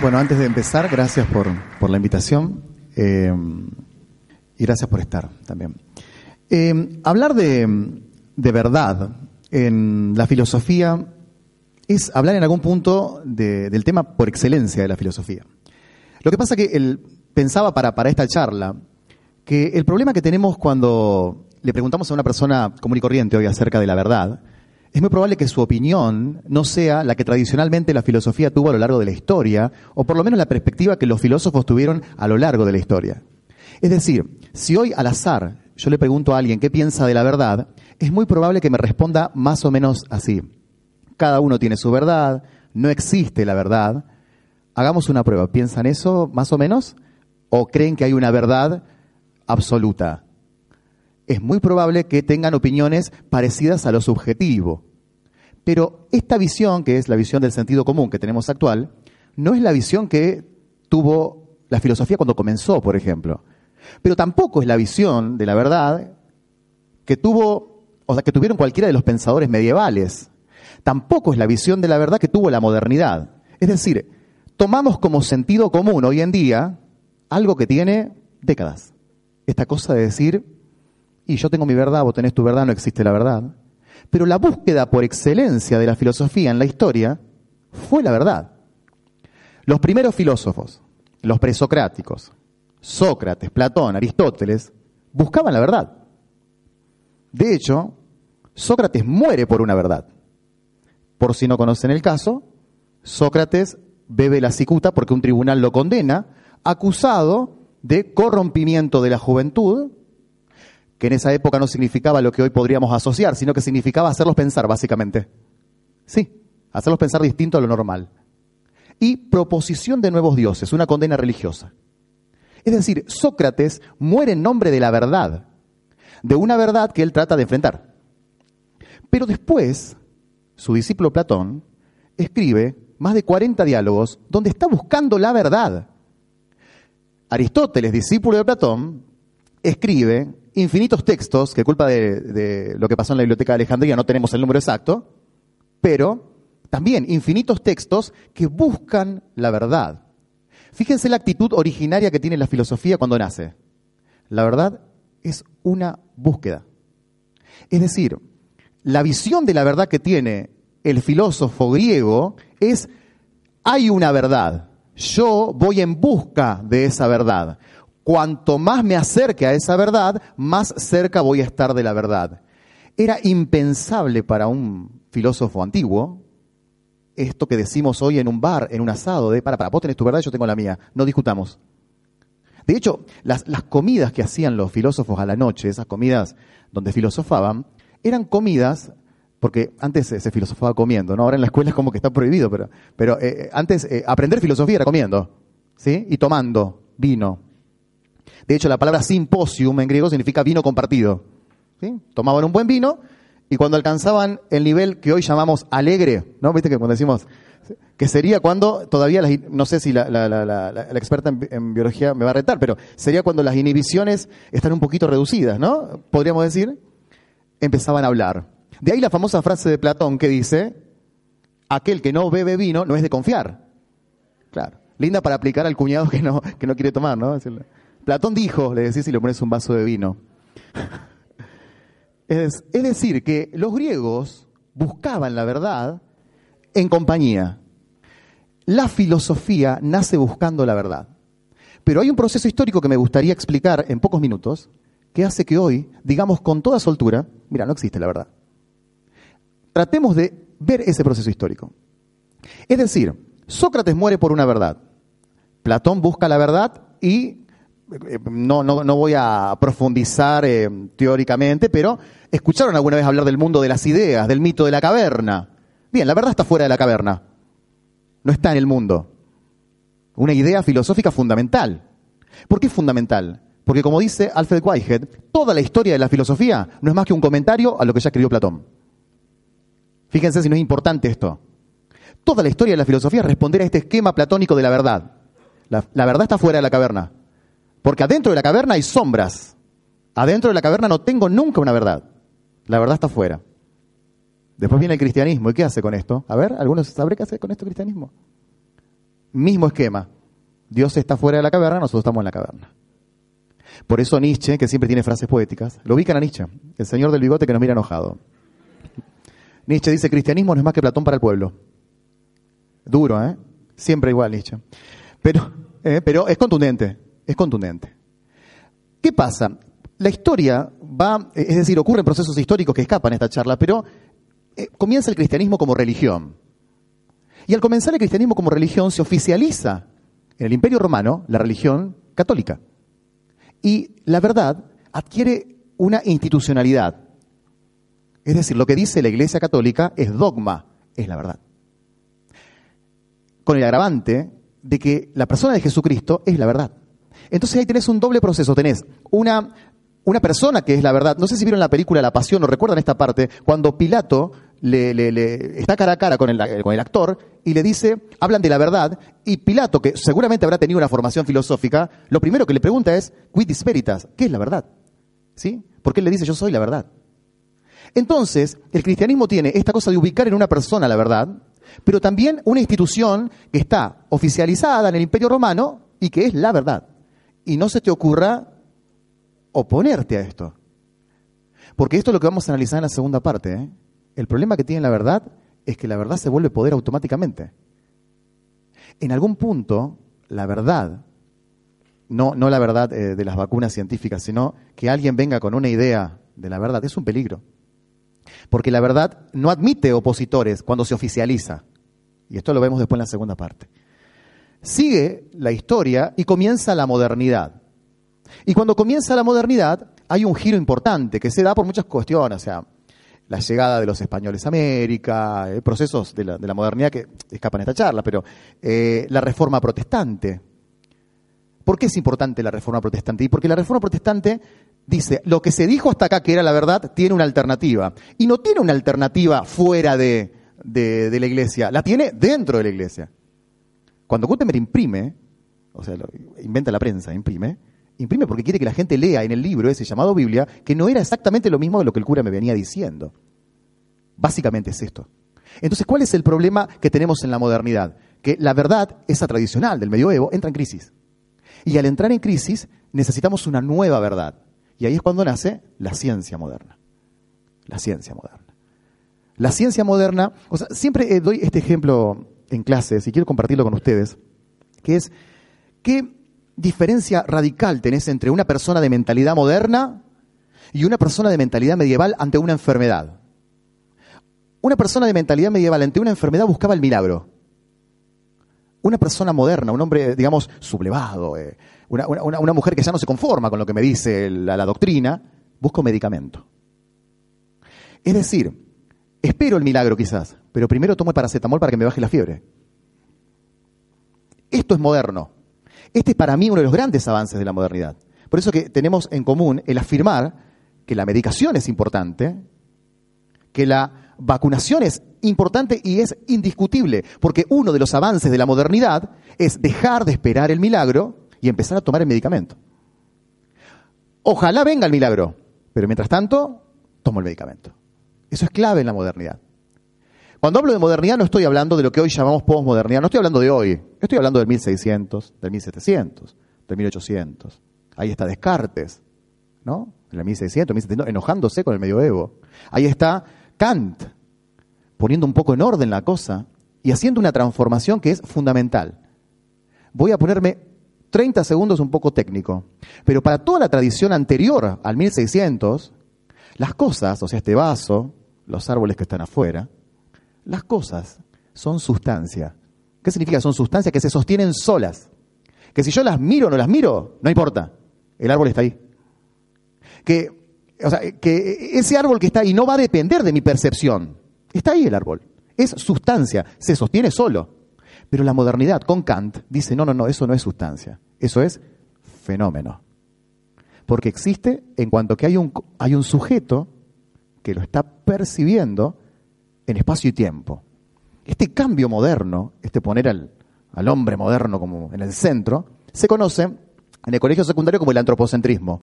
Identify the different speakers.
Speaker 1: Bueno, antes de empezar, gracias por, por la invitación eh, y gracias por estar también. Eh, hablar de, de, verdad en la filosofía es hablar en algún punto de, del tema por excelencia de la filosofía. Lo que pasa que él pensaba para, para esta charla que el problema que tenemos cuando le preguntamos a una persona común y corriente hoy acerca de la verdad, es muy probable que su opinión no sea la que tradicionalmente la filosofía tuvo a lo largo de la historia, o por lo menos la perspectiva que los filósofos tuvieron a lo largo de la historia. Es decir, si hoy al azar yo le pregunto a alguien qué piensa de la verdad, es muy probable que me responda más o menos así. Cada uno tiene su verdad, no existe la verdad. Hagamos una prueba. ¿Piensan eso más o menos? ¿O creen que hay una verdad absoluta? Es muy probable que tengan opiniones parecidas a lo subjetivo. Pero esta visión, que es la visión del sentido común que tenemos actual, no es la visión que tuvo la filosofía cuando comenzó, por ejemplo. Pero tampoco es la visión de la verdad que tuvo, o sea, que tuvieron cualquiera de los pensadores medievales. Tampoco es la visión de la verdad que tuvo la modernidad. Es decir, tomamos como sentido común hoy en día algo que tiene décadas. Esta cosa de decir, y yo tengo mi verdad, vos tenés tu verdad, no existe la verdad. Pero la búsqueda por excelencia de la filosofía en la historia fue la verdad. Los primeros filósofos, los presocráticos, Sócrates, Platón, Aristóteles, buscaban la verdad. De hecho, Sócrates muere por una verdad. Por si no conocen el caso, Sócrates bebe la cicuta porque un tribunal lo condena, acusado de corrompimiento de la juventud que en esa época no significaba lo que hoy podríamos asociar, sino que significaba hacerlos pensar, básicamente. Sí, hacerlos pensar distinto a lo normal. Y proposición de nuevos dioses, una condena religiosa. Es decir, Sócrates muere en nombre de la verdad, de una verdad que él trata de enfrentar. Pero después, su discípulo Platón escribe más de 40 diálogos donde está buscando la verdad. Aristóteles, discípulo de Platón, escribe infinitos textos, que culpa de, lo que pasó en la Biblioteca de Alejandría no tenemos el número exacto, pero también infinitos textos que buscan la verdad. Fíjense la actitud originaria que tiene la filosofía cuando nace. La verdad es una búsqueda. Es decir, la visión de la verdad que tiene el filósofo griego es, hay una verdad, yo voy en busca de esa verdad cuanto más me acerque a esa verdad, más cerca voy a estar de la verdad. Era impensable para un filósofo antiguo esto que decimos hoy en un bar, en un asado, de para, para, vos tenés tu verdad, yo tengo la mía, no discutamos. De hecho, las, las comidas que hacían los filósofos a la noche, esas comidas donde filosofaban, eran comidas porque antes se filosofaba comiendo, ¿no? Ahora en la escuela es como que está prohibido, pero, pero eh, antes eh, aprender filosofía era comiendo, ¿sí? Y tomando vino, de hecho, la palabra simposium en griego significa vino compartido. Tomaban un buen vino y cuando alcanzaban el nivel que hoy llamamos alegre, ¿no? Viste que cuando decimos que sería cuando todavía, no sé si la, experta en, biología me va a retar, pero sería cuando las inhibiciones están un poquito reducidas, ¿no? Podríamos decir, empezaban a hablar. De ahí la famosa frase de Platón que dice, aquel que no bebe vino no es de confiar. Claro, linda para aplicar al cuñado que no, que no quiere tomar, ¿no? Platón dijo, le decís si le pones un vaso de vino. Es, es, decir, que los griegos buscaban la verdad en compañía. La filosofía nace buscando la verdad. Pero hay un proceso histórico que me gustaría explicar en pocos minutos que hace que hoy, digamos con toda soltura, mira, no existe la verdad. Tratemos de ver ese proceso histórico. Es decir, Sócrates muere por una verdad. Platón busca la verdad y no, no, no, voy a profundizar eh, teóricamente, pero escucharon alguna vez hablar del mundo de las ideas, del mito de la caverna. Bien, la verdad está fuera de la caverna, no está en el mundo. Una idea filosófica fundamental. ¿Por qué es fundamental? Porque como dice Alfred Whitehead, toda la historia de la filosofía no es más que un comentario a lo que ya escribió Platón. Fíjense si no es importante esto. Toda la historia de la filosofía es responder a este esquema platónico de la verdad. la verdad está fuera de la caverna. Porque adentro de la caverna hay sombras. Adentro de la caverna no tengo nunca una verdad. La verdad está afuera. Después viene el cristianismo. ¿Y qué hace con esto? A ver, ¿algunos sabrán qué hace con esto el cristianismo? Mismo esquema. Dios está fuera de la caverna, nosotros estamos en la caverna. Por eso Nietzsche, que siempre tiene frases poéticas, lo ubican a Nietzsche, el señor del bigote que nos mira enojado. Nietzsche dice, cristianismo no es más que Platón para el pueblo. Duro, ¿eh? Siempre igual Nietzsche. Pero, eh, pero es contundente, es contundente. ¿Qué pasa? La historia va, es decir, ocurren procesos históricos que escapan a esta charla, pero eh, comienza el cristianismo como religión. Y al comenzar el cristianismo como religión se oficializa en el Imperio Romano la religión católica. Y la verdad adquiere una institucionalidad. Es decir, lo que dice la Iglesia Católica es dogma, es la verdad. Con el agravante de que la persona de Jesucristo es la verdad. Entonces ahí tenés un doble proceso. Tenés una, una persona que es la verdad. No sé si vieron la película La Pasión o recuerdan esta parte, cuando Pilato le, está cara a cara con el, con el actor y le dice, hablan de la verdad, y Pilato, que seguramente habrá tenido una formación filosófica, lo primero que le pregunta es, quid veritas, ¿qué es la verdad? ¿Sí? Porque él le dice, yo soy la verdad. Entonces, el cristianismo tiene esta cosa de ubicar en una persona la verdad, pero también una institución que está oficializada en el Imperio Romano y que es la verdad. Y no se te ocurra oponerte a esto. Porque esto es lo que vamos a analizar en la segunda parte. ¿eh? El problema que tiene la verdad es que la verdad se vuelve poder automáticamente. En algún punto, la verdad, no, no la verdad eh, de las vacunas científicas, sino que alguien venga con una idea de la verdad, es un peligro. Porque la verdad no admite opositores cuando se oficializa. Y esto lo vemos después en la segunda parte. Sigue la historia y comienza la modernidad. Y cuando comienza la modernidad, hay un giro importante que se da por muchas cuestiones. O sea, la llegada de los españoles a América, eh, procesos de la, modernidad que escapan a esta charla, pero eh, la reforma protestante. ¿Por qué es importante la reforma protestante? Y porque la reforma protestante dice, lo que se dijo hasta acá que era la verdad tiene una alternativa. Y no tiene una alternativa fuera de, de, la iglesia, la tiene dentro de la iglesia. Cuando Gutenberg imprime, o sea, inventa la prensa, imprime, Imprime porque quiere que la gente lea en el libro ese llamado Biblia, que no era exactamente lo mismo de lo que el cura me venía diciendo. Básicamente es esto. Entonces, ¿cuál es el problema que tenemos en la modernidad? Que la verdad, esa tradicional del medioevo, entra en crisis. Y al entrar en crisis, necesitamos una nueva verdad. Y ahí es cuando nace la ciencia moderna. La ciencia moderna. La ciencia moderna, o sea, siempre eh, doy este ejemplo en clases y quiero compartirlo con ustedes, que es que diferencia radical tenés entre una persona de mentalidad moderna y una persona de mentalidad medieval ante una enfermedad. Una persona de mentalidad medieval ante una enfermedad buscaba el milagro. Una persona moderna, un hombre, digamos, sublevado, eh, una, mujer que ya no se conforma con lo que me dice la, doctrina, busca medicamento. Es decir, espero el milagro quizás, pero primero tomo el paracetamol para que me baje la fiebre. Esto es moderno. Este es para mí uno de los grandes avances de la modernidad. Por eso que tenemos en común el afirmar que la medicación es importante, que la vacunación es importante y es indiscutible, porque uno de los avances de la modernidad es dejar de esperar el milagro y empezar a tomar el medicamento. Ojalá venga el milagro, pero mientras tanto, tomo el medicamento. Eso es clave en la modernidad. Cuando hablo de modernidad no estoy hablando de lo que hoy llamamos posmodernidad, no estoy hablando de hoy, estoy hablando del 1600, del 1700, del 1800. Ahí está Descartes, ¿no? En el 1600, 1700, enojándose con el medioevo. Ahí está Kant, poniendo un poco en orden la cosa y haciendo una transformación que es fundamental. Voy a ponerme 30 segundos un poco técnico, pero para toda la tradición anterior al 1600, las cosas, o sea, este vaso, los árboles que están afuera, las cosas son sustancia. ¿Qué significa? Son sustancias que se sostienen solas. Que si yo las miro o no las miro, no importa. El árbol está ahí. Que, o sea, que ese árbol que está ahí no va a depender de mi percepción. Está ahí el árbol. Es sustancia, se sostiene solo. Pero la modernidad con Kant dice, no, no, no, eso no es sustancia. Eso es fenómeno. Porque existe en cuanto que hay un, hay un sujeto que lo está percibiendo en espacio y tiempo. Este cambio moderno, este poner al, al hombre moderno como en el centro, se conoce en el colegio secundario como el antropocentrismo.